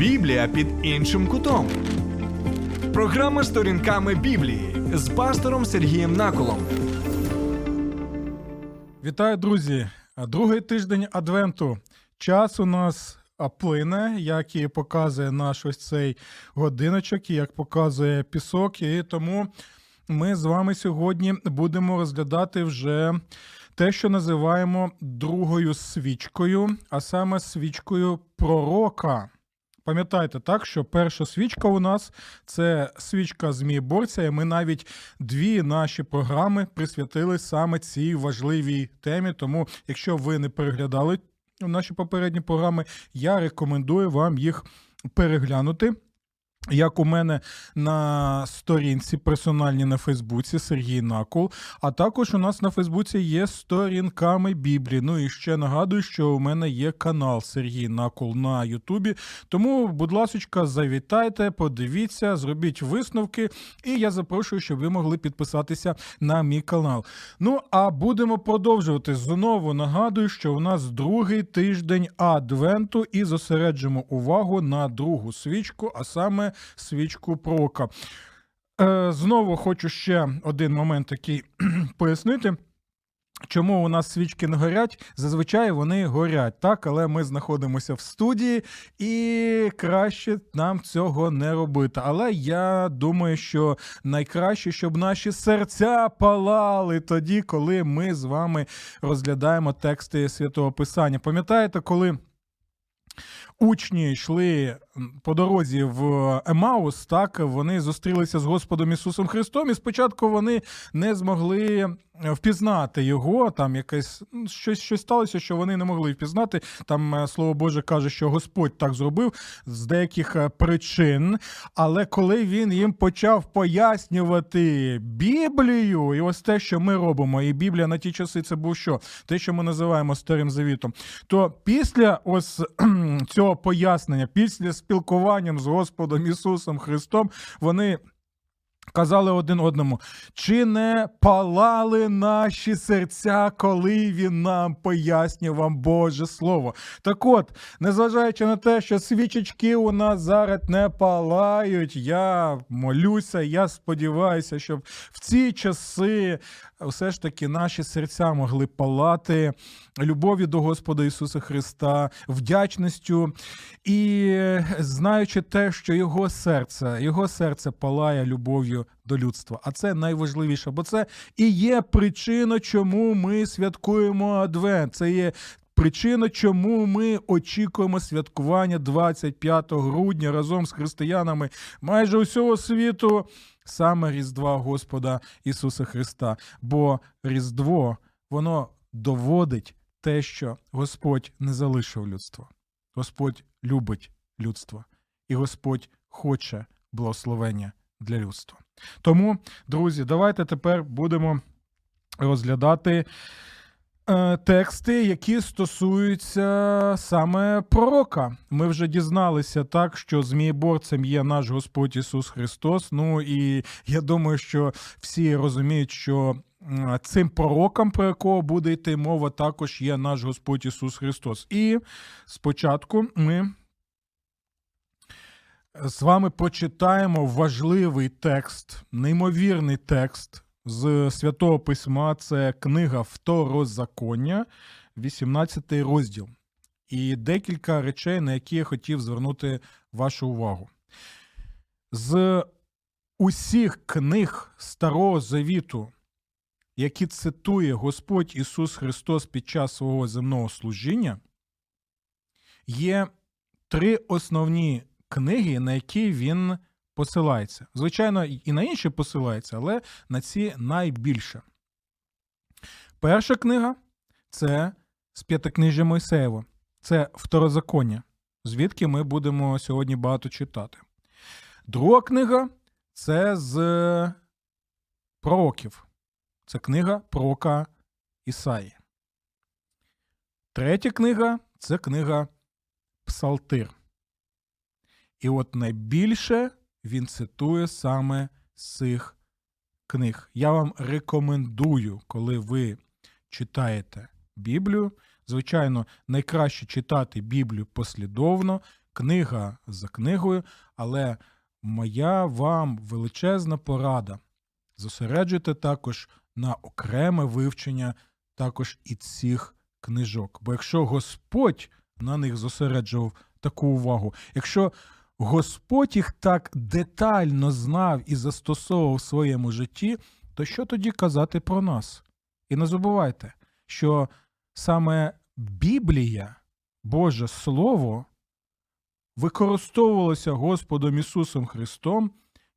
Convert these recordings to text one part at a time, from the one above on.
Біблія під іншим кутом. Програма сторінками Біблії з пастором Сергієм Наколом. Вітаю, друзі! Другий тиждень Адвенту. Час у нас плине, як і показує наш ось цей годиночок, і як показує пісок. І тому ми з вами сьогодні будемо розглядати вже те, що називаємо другою свічкою, а саме свічкою пророка. Пам'ятайте так, що перша свічка у нас це свічка Змієборця, і ми навіть дві наші програми присвятили саме цій важливій темі. Тому, якщо ви не переглядали наші попередні програми, я рекомендую вам їх переглянути. Як у мене на сторінці персональній на Фейсбуці Сергій Накол, а також у нас на Фейсбуці є сторінками Біблії. Ну і ще нагадую, що у мене є канал Сергій Накол на Ютубі. Тому, будь ласка, завітайте, подивіться, зробіть висновки, і я запрошую, щоб ви могли підписатися на мій канал. Ну а будемо продовжувати. Знову нагадую, що у нас другий тиждень адвенту і зосереджимо увагу на другу свічку, а саме свічку пророка. Е, Знову хочу ще один момент такий пояснити. Чому у нас свічки не горять? Зазвичай вони горять, так, але ми знаходимося в студії, і краще нам цього не робити. Але я думаю, що найкраще, щоб наші серця палали тоді, коли ми з вами розглядаємо тексти святого Писання. Пам'ятаєте, коли учні йшли по дорозі в Емаус, так вони зустрілися з Господом Ісусом Христом, і спочатку вони не змогли впізнати його. Там якесь щось щось сталося, що вони не могли впізнати. Там е, слово Боже каже, що Господь так зробив з деяких е, причин. Але коли він їм почав пояснювати Біблію, і ось те, що ми робимо, і Біблія на ті часи це був що? Те, що ми називаємо старим завітом, то після ось цього пояснення, після спілкуванням з Господом Ісусом Христом, вони. Казали один одному, чи не палали наші серця, коли він нам пояснював Боже Слово. Так от, незважаючи на те, що свічечки у нас зараз не палають, я молюся, я сподіваюся, щоб в ці часи все ж таки наші серця могли палати любові до Господа Ісуса Христа, вдячністю і знаючи те, що Його серце, Його серце палає любов'ю до людства. А це найважливіше, бо це і є причина, чому ми святкуємо Адвент. Це є Причина, чому ми очікуємо святкування 25 грудня разом з християнами майже усього світу, саме Різдва Господа Ісуса Христа. Бо Різдво воно доводить те, що Господь не залишив людство. Господь любить людство, і Господь хоче благословення для людства. Тому, друзі, давайте тепер будемо розглядати. Е, тексти, які стосуються саме пророка. Ми вже дізналися так, що змієборцем є наш Господь Ісус Христос. Ну і я думаю, що всі розуміють, що цим пророком, про якого буде йти мова, також є наш Господь Ісус Христос. І спочатку ми. З вами прочитаємо важливий текст, неймовірний текст з святого письма це книга Второзаконня, 18 розділ. І декілька речей, на які я хотів звернути вашу увагу. З усіх книг Старого Завіту, які цитує Господь Ісус Христос під час свого земного служіння, є три основні книги, на які Він посилається. Звичайно, і на інші посилається, але на ці найбільше. Перша книга це з п'ятикнижжя Мойсеєва. Це второзаконня, звідки ми будемо сьогодні багато читати. Друга книга це з пророків. Це книга пророка Ісаї. Третя книга це книга Псалтир. І от найбільше він цитує саме з цих книг. Я вам рекомендую, коли ви читаєте Біблію. Звичайно, найкраще читати Біблію послідовно, книга за книгою, але моя вам величезна порада. Зосереджуйте також на окреме вивчення також і цих книжок. Бо якщо Господь на них зосереджував таку увагу, якщо Господь їх так детально знав і застосовував в своєму житті, то що тоді казати про нас? І не забувайте, що саме Біблія, Боже Слово, використовувалося Господом Ісусом Христом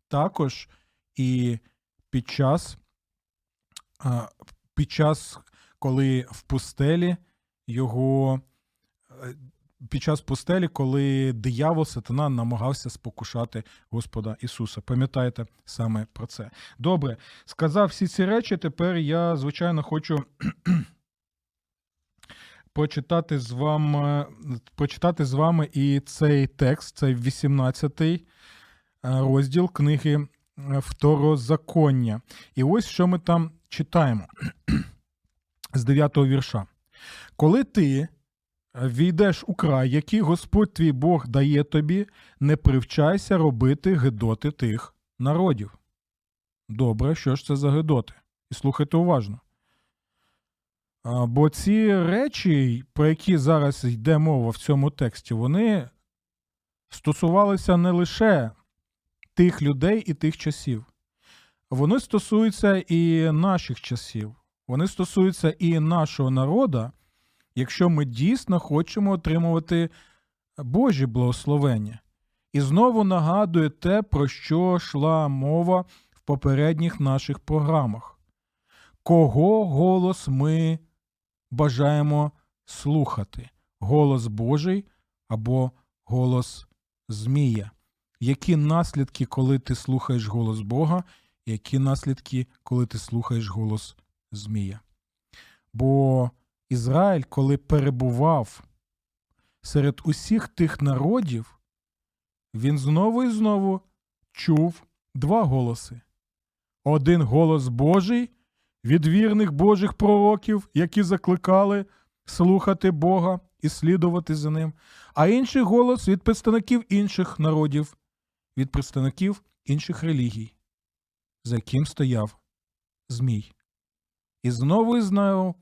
також і під час, під час, коли в пустелі його. Е, під час пустелі, коли диявол сатана намагався спокушати Господа Ісуса. Пам'ятаєте саме про це. Добре, сказав всі ці речі. Тепер я, звичайно, хочу прочитати з вами прочитати з вами і цей текст, цей 18-й е, розділ книги е, Второзаконня. І ось що ми там читаємо з 9-го вірша. Коли ти війдеш у край, який Господь твій Бог дає тобі, не привчайся робити гидоти тих народів. Добре, що ж це за гидоти? І слухайте уважно. Бо ці речі, про які зараз йде мова в цьому тексті, вони стосувалися не лише тих людей і тих часів. Вони стосуються і наших часів. Вони стосуються і нашого народу, якщо ми дійсно хочемо отримувати Божі благословення. І знову нагадує те, про що йшла мова в попередніх наших програмах. Кого голос ми бажаємо слухати? Голос Божий або голос Змія? Які наслідки, коли ти слухаєш голос Бога, які наслідки, коли ти слухаєш голос Змія? Бо Ізраїль, коли перебував серед усіх тих народів, він знову і знову чув два голоси: один голос Божий від вірних Божих пророків, які закликали слухати Бога і слідувати за ним, а інший голос від представників інших народів, від представників інших релігій, за яким стояв Змій. І знову і знову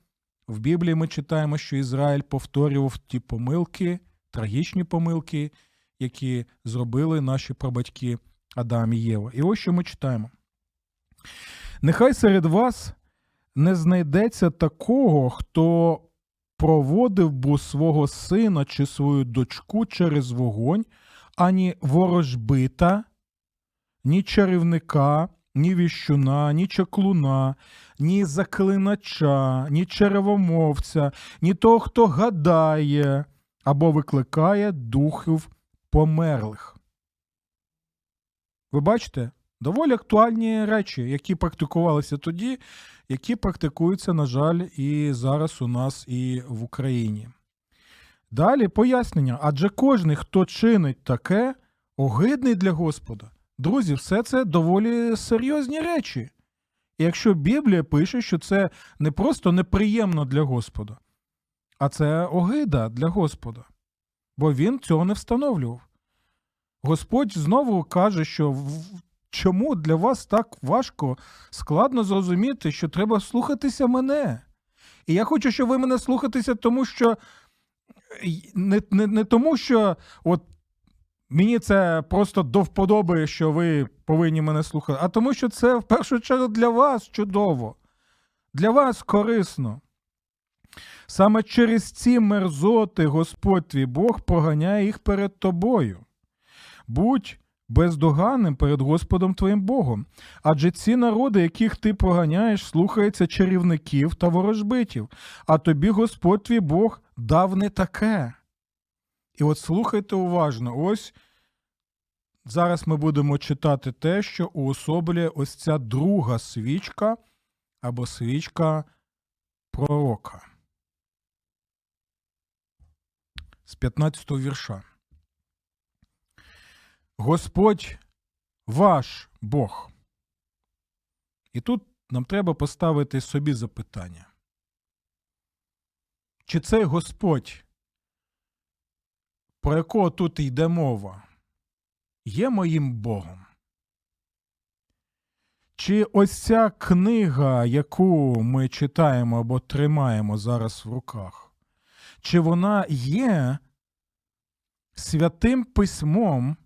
в Біблії ми читаємо, що Ізраїль повторював ті помилки, трагічні помилки, які зробили наші прабатьки Адам і Єва. І ось що ми читаємо. Нехай серед вас не знайдеться такого, хто проводив би свого сина чи свою дочку через вогонь, ані ворожбита, ні чарівника, ні віщуна, ні чаклуна, ні заклинача, ні черевомовця, ні того, хто гадає або викликає духів померлих. Ви бачите? Доволі актуальні речі, які практикувалися тоді, які практикуються, на жаль, і зараз у нас і в Україні. Далі пояснення. Адже кожен, хто чинить таке, огидний для Господа. Друзі, все це доволі серйозні речі. І якщо Біблія пише, що це не просто неприємно для Господа, а це огида для Господа, бо він цього не встановлював. Господь знову каже, що чому для вас так важко, складно зрозуміти, що треба слухатися мене. І я хочу, щоб ви мене слухатися, тому що не не, не тому, що от Мені це просто до вподоби, що ви повинні мене слухати, а тому, що це в першу чергу для вас чудово, для вас корисно. Саме через ці мерзоти Господь твій Бог проганяє їх перед тобою. Будь бездоганним перед Господом твоїм Богом. Адже ці народи, яких ти проганяєш, слухаються чарівників та ворожбитів, а тобі Господь твій Бог дав не таке. І от слухайте уважно, ось зараз ми будемо читати те, що уособлює ось ця друга свічка або свічка пророка. З 15 вірша. Господь ваш Бог. І тут нам треба поставити собі запитання. Чи цей Господь про якого тут йде мова, є моїм Богом. Чи ось ця книга, яку ми читаємо або тримаємо зараз в руках, чи вона є святим письмом,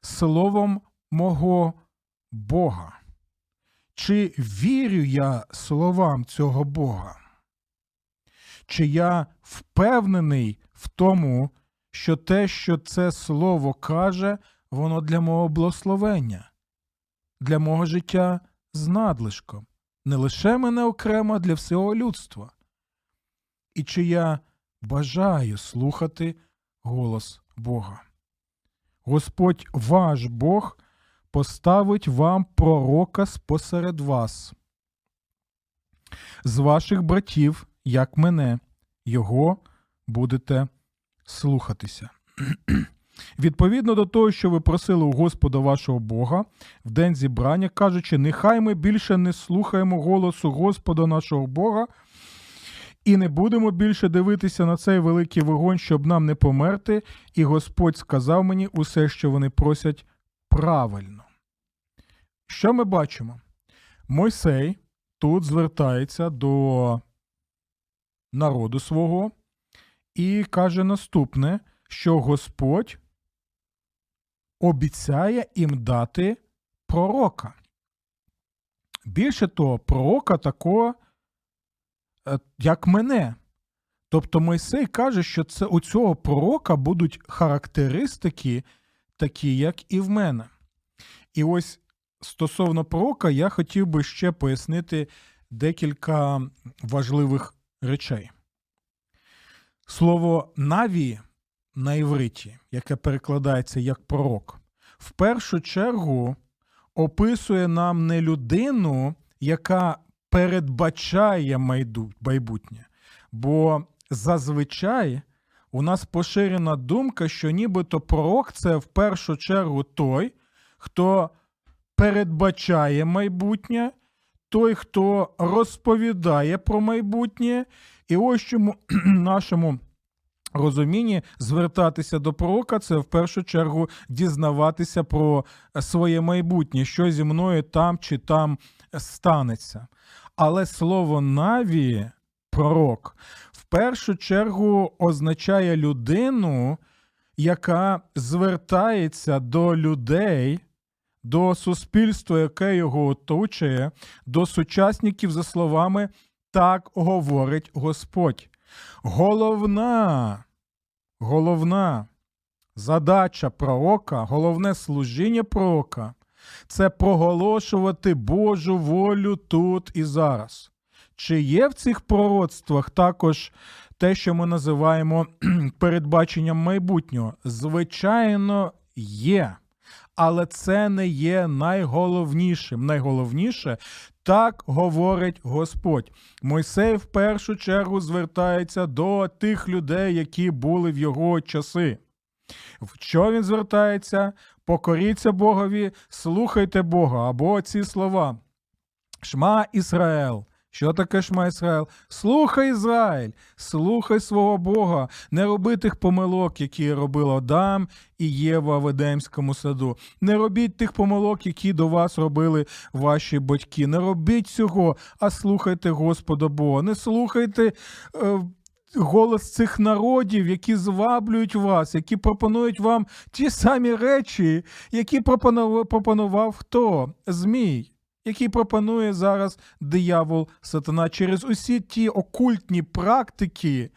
словом мого Бога? Чи вірю я словам цього Бога? Чи я впевнений в тому, що те, що це слово каже, воно для мого благословення, для мого життя з надлишком, не лише мене окремо, а для всього людства? І чи я бажаю слухати голос Бога? Господь ваш Бог поставить вам пророка спосеред вас, з ваших братів, як мене, його будете слухатися. Відповідно до того, що ви просили у Господа вашого Бога в день зібрання, кажучи, нехай ми більше не слухаємо голосу Господа нашого Бога, і не будемо більше дивитися на цей великий вогонь, щоб нам не померти, і Господь сказав мені усе, що вони просять правильно. Що ми бачимо? Мойсей тут звертається до народу свого і каже наступне, що Господь обіцяє їм дати пророка. Більше того, пророка такого, е, як мене. Тобто Мойсей каже, що це у цього пророка будуть характеристики, такі, як і в мене. І ось стосовно пророка, я хотів би ще пояснити декілька важливих речей. Слово наві на івриті, яке перекладається як пророк, в першу чергу описує нам не людину, яка передбачає майбутнє. Бо зазвичай у нас поширена думка, що нібито пророк це в першу чергу той, хто передбачає майбутнє, той, хто розповідає про майбутнє, і ось чому нашому розумінні звертатися до пророка це в першу чергу дізнаватися про своє майбутнє, що зі мною там чи там станеться. Але слово наві, пророк, в першу чергу означає людину, яка звертається до людей до суспільства, яке його оточує, до сучасників, за словами, так говорить Господь. Головна, головна задача пророка, головне служіння пророка це проголошувати Божу волю тут і зараз. Чи є в цих пророцтвах також те, що ми називаємо передбаченням майбутнього? Звичайно, є але це не є найголовнішим. Найголовніше так говорить Господь. Мойсей в першу чергу звертається до тих людей, які були в його часи. В що він звертається? Покоріться Богові, слухайте Бога або ці слова. Шма Ісраїл, що таке Шма Ісраїл? Слухай Ізраїль, слухай свого Бога, не роби тих помилок, які робив Адам і Єва в Едемському саду. Не робіть тих помилок, які до вас робили ваші батьки. Не робіть цього, а слухайте Господа Бога. Не слухайте. Е, Голос цих народів, які зваблюють вас, які пропонують вам ті самі речі, які пропонував хто? Змій який пропонує зараз диявол сатана через усі ті окультні практики,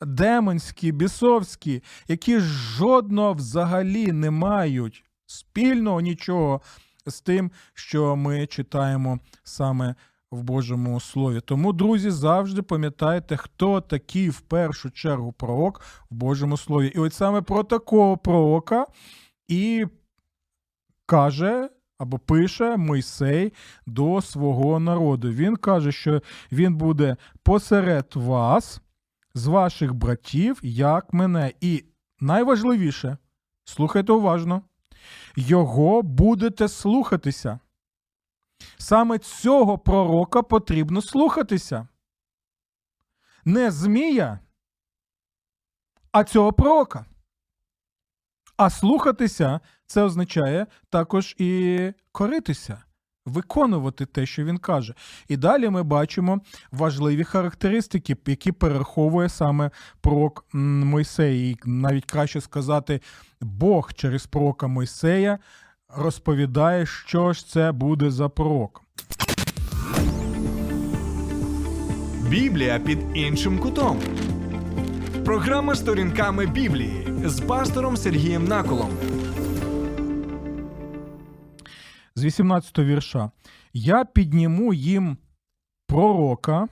демонські, бісовські, які жодного взагалі не мають спільного нічого з тим, що ми читаємо саме в Божому Слові. Тому, друзі, завжди пам'ятайте, хто такий в першу чергу пророк в Божому Слові. І от саме про такого пророка і каже або пише Мойсей до свого народу. Він каже, що він буде посеред вас, з ваших братів, як мене. І найважливіше, слухайте уважно, його будете слухатися. Саме цього пророка потрібно слухатися. Не Змія, а цього пророка. А слухатися це означає також і коритися, виконувати те, що він каже. І далі ми бачимо важливі характеристики, які перераховує саме пророк Мойсей. І навіть краще сказати, Бог через пророка Мойсея розповідає, що ж це буде за пророк. Біблія під іншим кутом. Програма сторінками Біблії з пастором Сергієм Наколом. З 18 вірша. Я підніму їм пророка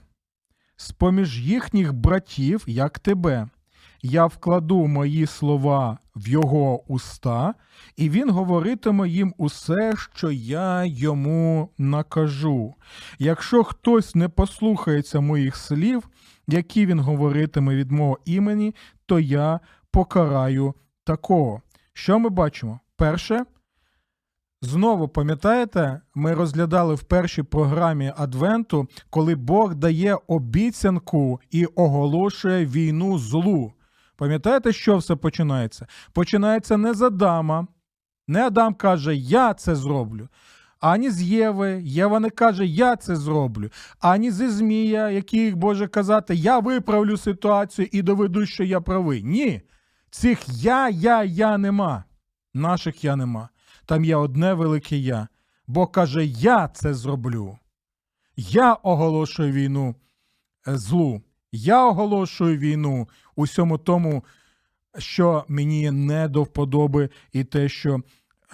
з поміж їхніх братів, як тебе. Я вкладу мої слова в його уста, і він говоритиме їм усе, що я йому накажу. Якщо хтось не послухається моїх слів, які він говоритиме від мого імені, то я покараю такого. Що ми бачимо? Перше, Знову пам'ятаєте, ми розглядали в першій програмі Адвенту, коли Бог дає обіцянку і оголошує війну злу. Пам'ятаєте, що все починається? Починається не з Адама. Не Адам каже, я це зроблю. Ані з Єви, Єва не каже, я це зроблю, ані зі Змія, який може казати, я виправлю ситуацію і доведу, що я правий. Ні. Цих я, я, я нема. Наших я нема. Там є одне велике я. Бо каже, я це зроблю. Я оголошую війну е, злу. Я оголошую війну усьому тому, що мені не до вподоби, і те, що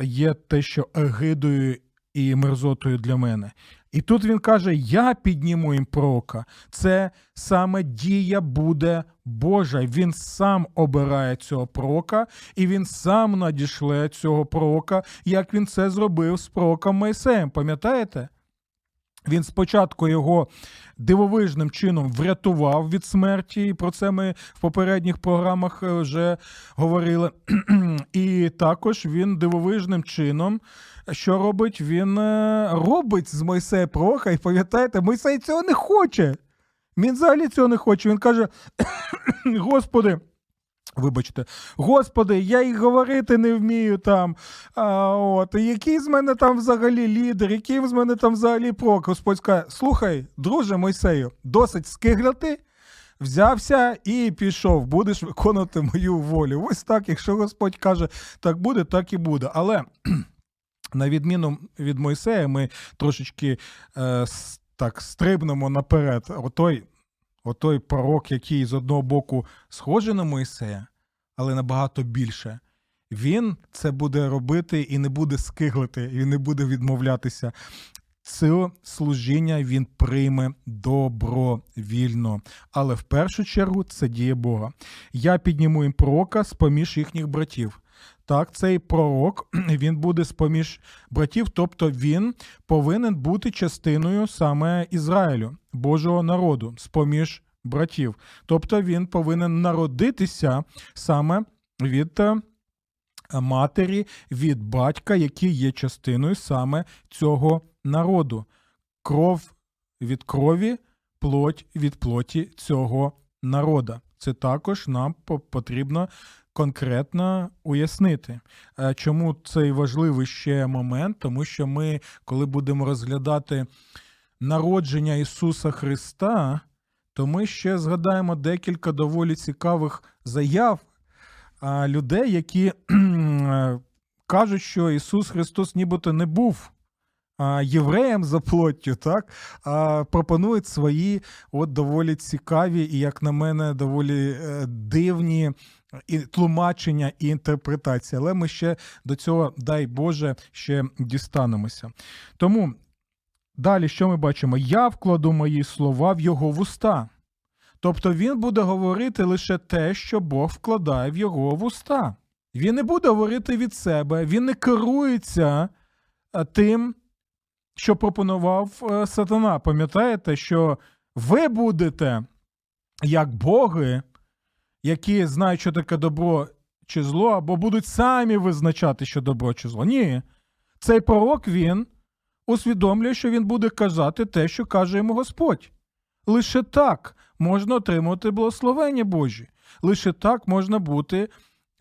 є те, що егидою і мерзотою для мене. І тут він каже: Я підніму їм пророка. Це саме дія буде Божа. Він сам обирає цього пророка, і він сам надішле цього пророка, як він це зробив з пророком Мойсеєм. Пам'ятаєте? Він спочатку його дивовижним чином врятував від смерті, і про це ми в попередніх програмах е, вже говорили. І також він дивовижним чином, що робить? Він е, робить з Мойсея пророка, і пам'ятаєте, Мойсей цього не хоче. Він взагалі цього не хоче. Він каже: Господи. Вибачте, господи, я й говорити не вмію там. А, от, Який з мене там взагалі лідер, який з мене там взагалі прок? Господь каже, слухай, друже Мойсею, досить скигляти, взявся і пішов, будеш виконувати мою волю. Ось так, якщо Господь каже, так буде, так і буде. Але на відміну від Мойсея, ми трошечки е, так стрибнемо наперед. Отой Отой пророк, який з одного боку схожий на Моїсея, але набагато більше, він це буде робити і не буде скиглити, він не буде відмовлятися. Це служіння він прийме добровільно. Але в першу чергу це діє Бога. Я підніму їм пророка з поміж їхніх братів. Так, цей пророк він буде з поміж братів, тобто він повинен бути частиною саме Ізраїлю, Божого народу, з поміж братів. Тобто він повинен народитися саме від е, матері, від батька, який є частиною саме цього народу. Кров від крові, плоть від плоті цього народа. Це також нам потрібно конкретно уяснити. Е, чому цей важливий ще момент? Тому що ми, коли будемо розглядати народження Ісуса Христа, то ми ще згадаємо декілька доволі цікавих заяв людей, які е, кажуть, що Ісус Христос нібито не був. Євреям за плоттю, так пропонують свої от доволі цікаві і, як на мене, доволі е, дивні тлумачення і інтерпретації. Але ми ще до цього, дай Боже, ще дістанемося. Тому далі, що ми бачимо? Я вкладу мої слова в його вуста. Тобто він буде говорити лише те, що Бог вкладає в його вуста. Він не буде говорити від себе, він не керується е, тим, що пропонував е, сатана. Пам'ятаєте, що ви будете як боги, які знають, що таке добро чи зло, або будуть самі визначати, що добро чи зло. Ні. Цей пророк він усвідомлює, що він буде казати те, що каже йому Господь. Лише так можна отримати благословення Божі. Лише так можна бути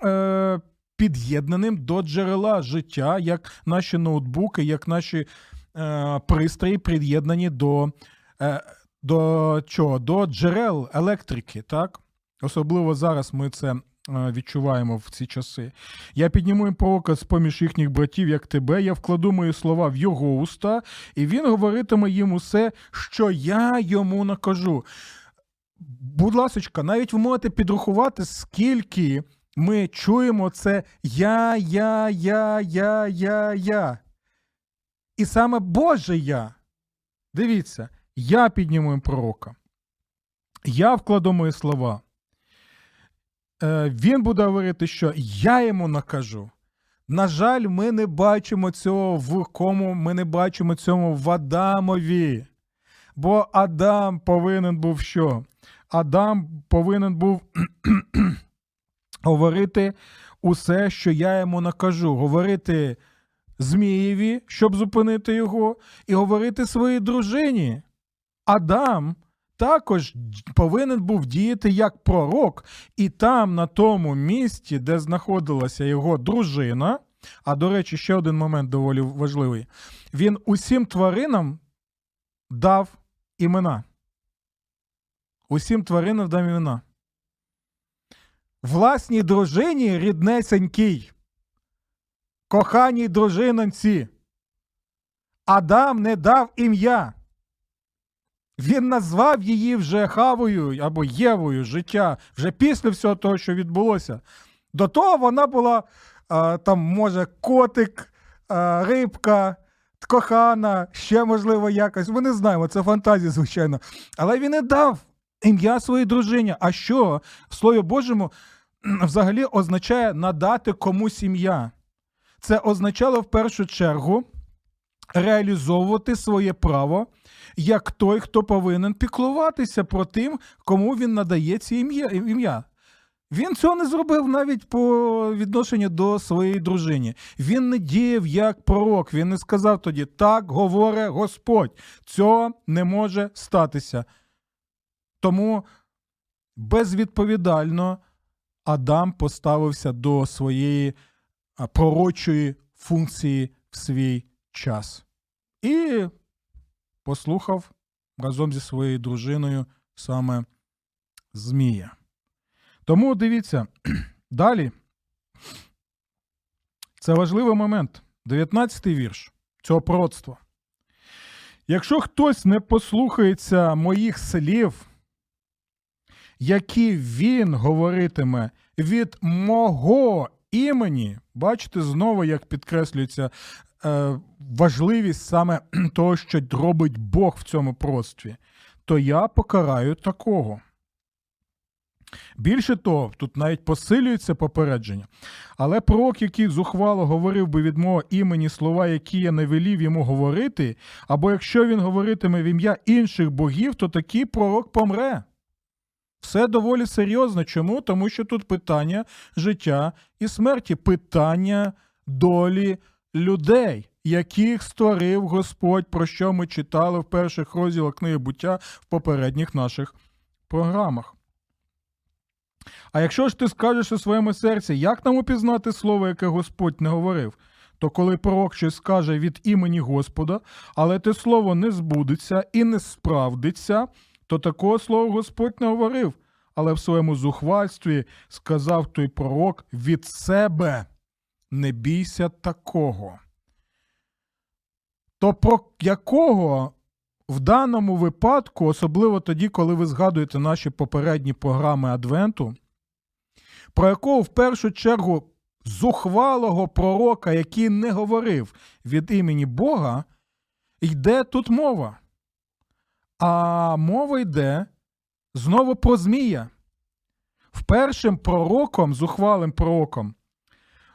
е, під'єднаним до джерела життя, як наші ноутбуки, як наші пристрої під'єднані до, е, до чого? До джерел електрики, так? Особливо зараз ми це е, відчуваємо в ці часи. Я підніму їм пророка з поміж їхніх братів, як тебе, я вкладу мої слова в його уста, і він говоритиме їм усе, що я йому накажу. Будь ласочка, навіть ви можете підрахувати, скільки ми чуємо це я, я, я, я, я, я. І саме Боже я. Дивіться, я підніму пророка. Я вкладу мої слова. Е, Він буде говорити, що я йому накажу. На жаль, ми не бачимо цього в кому, ми не бачимо цього в Адамові. Бо Адам повинен був що? Адам повинен був говорити усе, що я йому накажу. Говорити Змієві, щоб зупинити його, і говорити своїй дружині. Адам також повинен був діяти як пророк, і там, на тому місці, де знаходилася його дружина. А до речі, ще один момент доволі важливий. Він усім тваринам дав імена. Усім тваринам дав імена. Власній дружині ріднесенькій, коханій дружинонці. Адам не дав ім'я. Він назвав її вже Хавою або Євою життя вже після всього того, що відбулося. До того вона була там, може, котик, рибка, кохана, ще, можливо, якось. Ми не знаємо, це фантазія, звичайно. Але він не дав ім'я своїй дружині. А що в Слові Божому взагалі означає надати комусь ім'я? Це означало в першу чергу реалізовувати своє право як той, хто повинен піклуватися про тим, кому він надає ці ім'я. Він цього не зробив навіть по відношенню до своєї дружини. Він не діяв як пророк. Він не сказав тоді: так говорить Господь, цього не може статися. Тому безвідповідально Адам поставився до своєї пророчої функції в свій час. І послухав разом зі своєю дружиною саме Змія. Тому дивіться, далі. Це важливий момент. 19-й вірш цього пророцтва. Якщо хтось не послухається моїх слів, які він говоритиме від мого імені, бачите знову, як підкреслюється е, важливість саме того, що робить Бог в цьому пророцтві, то я покараю такого. Більше того, тут навіть посилюється попередження. Але пророк, який зухвало говорив би від мого імені слова, які я не велів йому говорити, або якщо він говоритиме в ім'я інших богів, то такий пророк помре. Все доволі серйозно. Чому? Тому що тут питання життя і смерті, питання долі людей, яких створив Господь, про що ми читали в перших розділах книги буття в попередніх наших програмах. А якщо ж ти скажеш у своєму серці, як нам упізнати слово, яке Господь не говорив, то коли пророк щось скаже від імені Господа, але те слово не збудеться і не справдиться, то такого слова Господь не говорив, але в своєму зухвальстві сказав той пророк від себе не бійся такого. То про якого в даному випадку, особливо тоді, коли ви згадуєте наші попередні програми Адвенту, про якого в першу чергу зухвалого пророка, який не говорив від імені Бога, йде тут мова. А мова йде знову про Змія. В першим пророком, зухвалим пророком,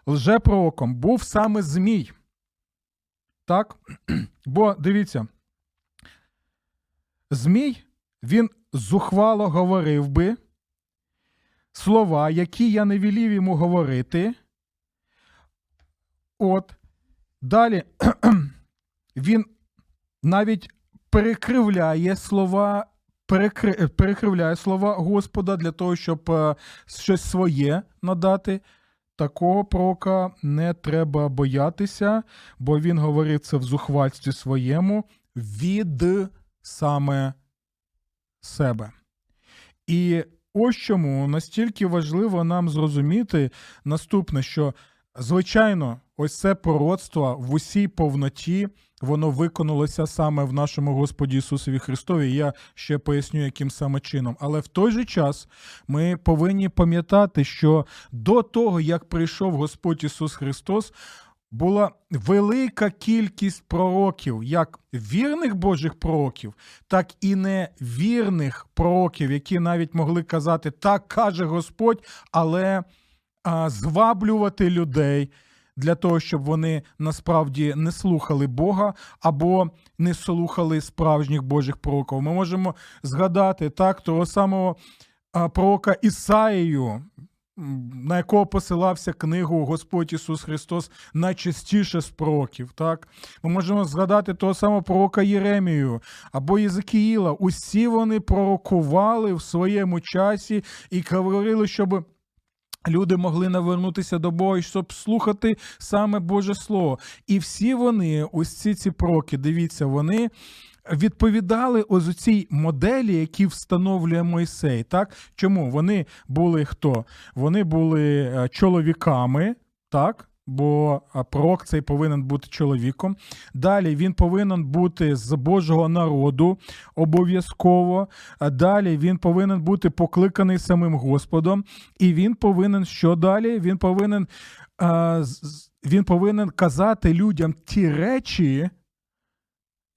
лжепророком був саме Змій. Так? Бо дивіться, Змій, він зухвало говорив би слова, які я не вілів йому говорити. От. Далі він навіть перекривляє слова, перекри, перекривляє слова Господа для того, щоб е, щось своє надати. такого пророка не треба боятися, бо він говорив це в зухвальстві своєму від саме себе. І ось чому настільки важливо нам зрозуміти наступне, що, звичайно, ось це пророцтво в усій повноті. Воно виконалося саме в нашому Господі Ісусові Христові. Я ще поясню, яким саме чином. Але в той же час ми повинні пам'ятати, що до того, як прийшов Господь Ісус Христос, була велика кількість пророків, як вірних Божих пророків, так і невірних пророків, які навіть могли казати, так каже Господь, але зваблювати людей для того, щоб вони насправді не слухали Бога або не слухали справжніх Божих пророків. Ми можемо згадати так того самого пророка Ісаїю, на якого посилався книгу Господь Ісус Христос найчастіше з пророків. Так? Ми можемо згадати того самого пророка Єремію або Єзекіїла. Усі вони пророкували в своєму часі і говорили, щоб. Люди могли навернутися до Бога, щоб слухати саме Боже Слово. І всі вони, ось ці ці проки, дивіться, вони відповідали ось цій моделі, які встановлює Мойсей. Так? Чому? Вони були хто? Вони були е, чоловіками, так? Бо пророк цей повинен бути чоловіком. Далі він повинен бути з Божого народу обов'язково. Далі він повинен бути покликаний самим Господом. І він повинен що далі? Він повинен, він повинен казати людям ті речі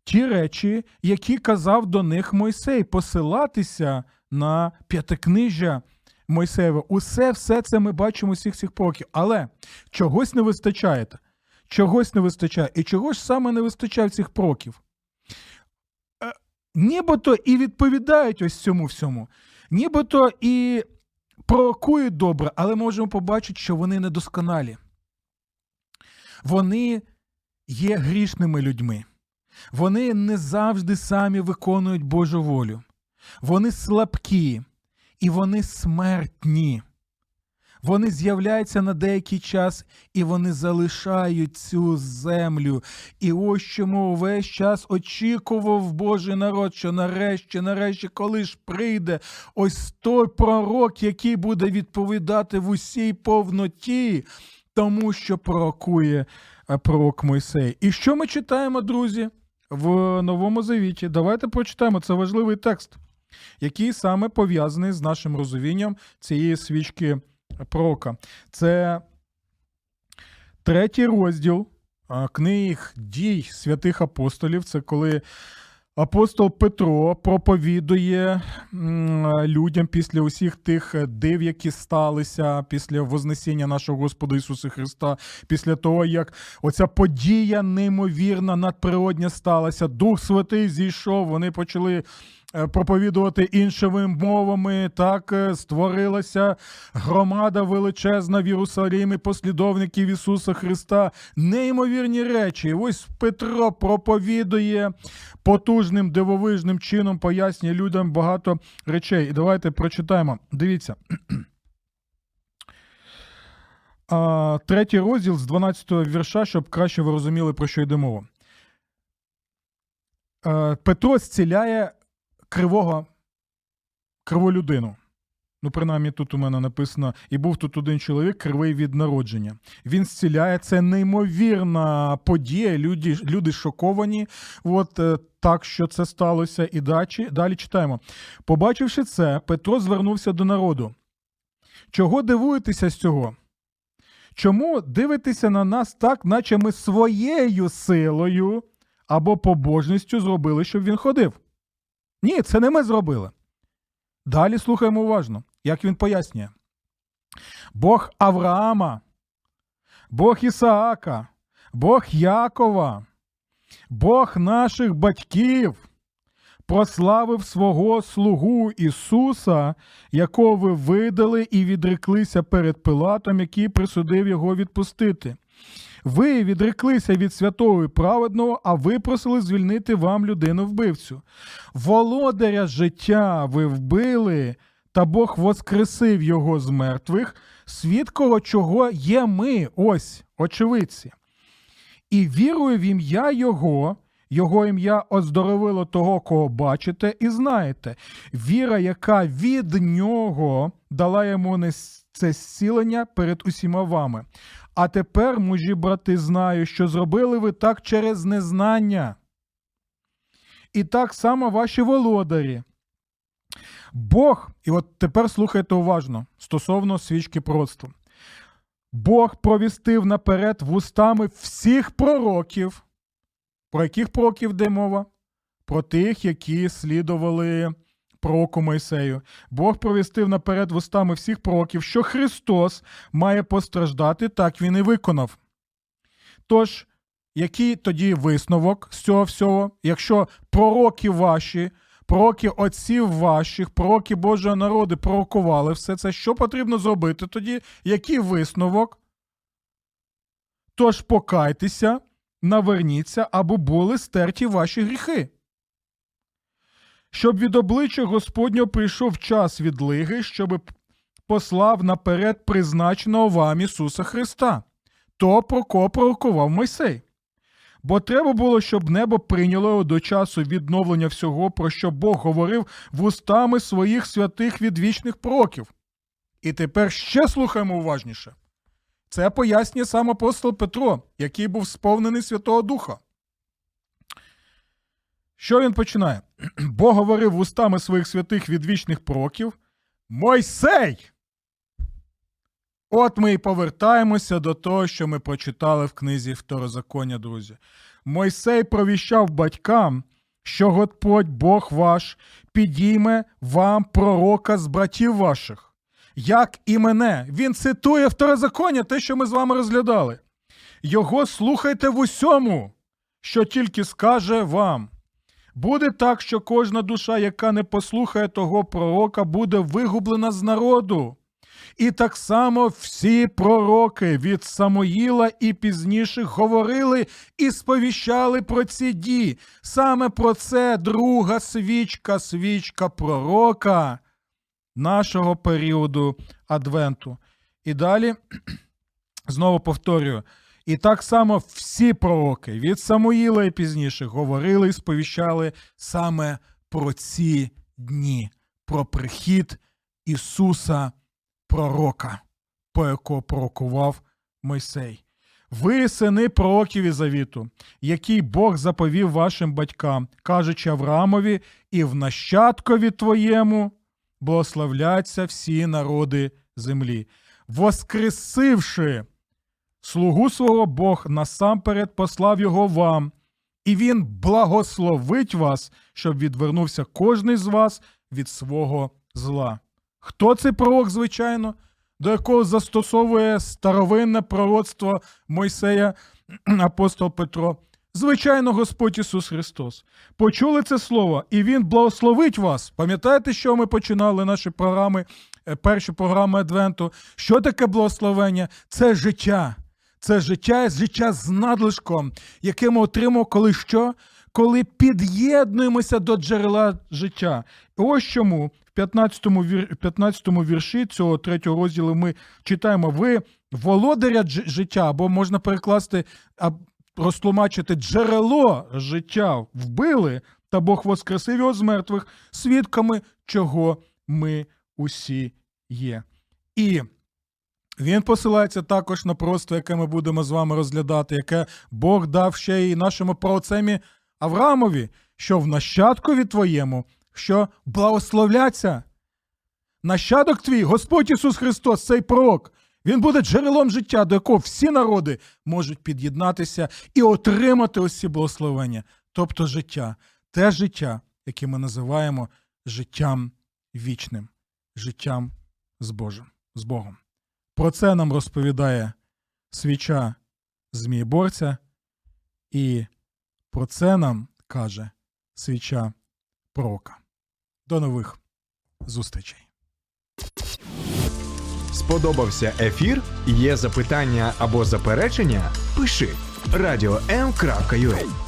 ті речі, які казав до них Мойсей, посилатися на п'ятикнижжя Мойсеєве. Усе все це ми бачимо усіх цих пророків. Але чогось не вистачає. Чогось не вистачає. І чого ж саме не вистачає цих пророків? Е, нібито і відповідають ось цьому всьому. Нібито і пророкують добре, але можемо побачити, що вони недосконалі. Вони є грішними людьми. Вони не завжди самі виконують Божу волю. Вони слабкі і вони смертні. Вони з'являються на деякий час і вони залишають цю землю. І ось чому весь час очікував Божий народ, що нарешті, нарешті, коли ж прийде ось той пророк, який буде відповідати в усій повноті, тому що пророкує е, пророк Мойсей. І що ми читаємо, друзі? в Новому Завіті. Давайте прочитаємо це важливий текст, який саме пов'язаний з нашим розумінням цієї свічки пророка. Це третій розділ книг дій святих апостолів. Це коли Апостол Петро проповідує людям після усіх тих див, які сталися після Вознесіння нашого Господа Ісуса Христа, після того, як оця подія неймовірна, надприродня сталася. Дух Святий зійшов, вони почали проповідувати іншими мовами. Так е, створилася громада величезна в Єрусалімі, послідовників Ісуса Христа. Неймовірні речі. Ось Петро проповідує потужним дивовижним чином, пояснює людям багато речей. І давайте прочитаємо. Дивіться. Третій розділ з 12 го вірша, щоб краще ви розуміли, про що йде мова. Петро зціляє кривого, криву людину. Ну, принаймні, тут у мене написано, і був тут один чоловік кривий від народження. Він зціляє це неймовірна подія. Люди люди шоковані. От е, так, що це сталося. І далі, далі читаємо. Побачивши це, Петро звернувся до народу. Чого дивуєтеся з цього? Чому дивитеся на нас так, наче ми своєю силою або побожністю зробили, щоб він ходив? Ні, це не ми зробили. Далі слухаємо уважно, як він пояснює. Бог Авраама, Бог Ісаака, Бог Якова, Бог наших батьків прославив свого слугу Ісуса, якого ви видали і відреклися перед Пилатом, який присудив його відпустити. Ви відреклися від святого і праведного, а випросили звільнити вам людину вбивцю. Володаря життя ви вбили, та Бог воскресив його з мертвих, свідково, чого є ми, ось, очевидці. І вірую в ім'я Його, Його ім'я оздоровило того, кого бачите, і знаєте. Віра, яка від нього дала йому це зцілення перед усіма вами. А тепер, мужі брати, знаю, що зробили ви так через незнання. І так само ваші володарі. Бог, і от тепер слухайте уважно стосовно свічки пророцтва. Бог провістив наперед вустами всіх пророків. Про яких пророків йде мова? Про тих, які слідували пророку Мойсею. Бог провістив наперед вустами всіх пророків, що Христос має постраждати, так він і виконав. Тож, який тоді висновок з цього всього, якщо пророки ваші, пророки отців ваших, пророки Божого народу пророкували все це, що потрібно зробити тоді? Який висновок? Тож покайтеся, наверніться, або були стерті ваші гріхи. Щоб від обличчя Господнього прийшов час відлиги, щоб послав наперед призначеного вам Ісуса Христа, то про кого пророкував Мойсей. Бо треба було, щоб небо прийняло його до часу відновлення всього, про що Бог говорив вустами своїх святих відвічних пророків. І тепер ще слухаємо уважніше. Це пояснює сам апостол Петро, який був сповнений Святого Духа. Що він починає? Бог говорив вустами своїх святих відвічних пророків. Мойсей! От ми і повертаємося до того, що ми прочитали в книзі Второзаконня, друзі. Мойсей провіщав батькам, що Господь Бог ваш підійме вам пророка з братів ваших, як і мене. Він цитує Второзаконня, те, що ми з вами розглядали. Його слухайте в усьому, що тільки скаже вам. Буде так, що кожна душа, яка не послухає того пророка, буде вигублена з народу. І так само всі пророки від Самоїла і пізніше говорили і сповіщали про ці дії. Саме про це друга свічка, свічка пророка нашого періоду Адвенту. І далі, знову повторюю, і так само всі пророки від Самуїла і пізніше говорили і сповіщали саме про ці дні, про прихід Ісуса пророка, по якого пророкував Мойсей. Ви, сини пророків і завіту, який Бог заповів вашим батькам, кажучи Авраамові, і в нащадкові твоєму благословляться всі народи землі, воскресивши слугу свого Бог насамперед послав його вам, і він благословить вас, щоб відвернувся кожний з вас від свого зла. Хто цей пророк, звичайно, до якого застосовує старовинне пророцтво Мойсея апостол Петро? Звичайно, Господь Ісус Христос. Почули це слово, і Він благословить вас. Пам'ятаєте, що ми починали наші програми, е, перші програми Адвенту? Що таке благословення? Це життя. Це життя, життя з надлишком, яке ми отримав, коли що? Коли під'єднуємося до джерела життя. ось чому 15-му вір... 15 вірші цього третього розділу ми читаємо: ви володаря життя, або можна перекласти, розтлумачити джерело життя вбили, та Бог воскресив його з мертвих, свідками чого ми усі є. І він посилається також на просто, яке ми будемо з вами розглядати, яке Бог дав ще й нашому праотцемі Авраамові, що в нащадкові твоєму що благословляться. Нащадок твій, Господь Ісус Христос, цей пророк, Він буде джерелом життя, до якого всі народи можуть під'єднатися і отримати ці благословення, тобто життя, те життя, яке ми називаємо життям вічним, життям з Божим, з Богом. Про це нам розповідає свіча Змієборця, і про це нам каже свіча пророка. До нових зустрічей. Сподобався ефір? Є запитання або заперечення? Пиши радіом.ua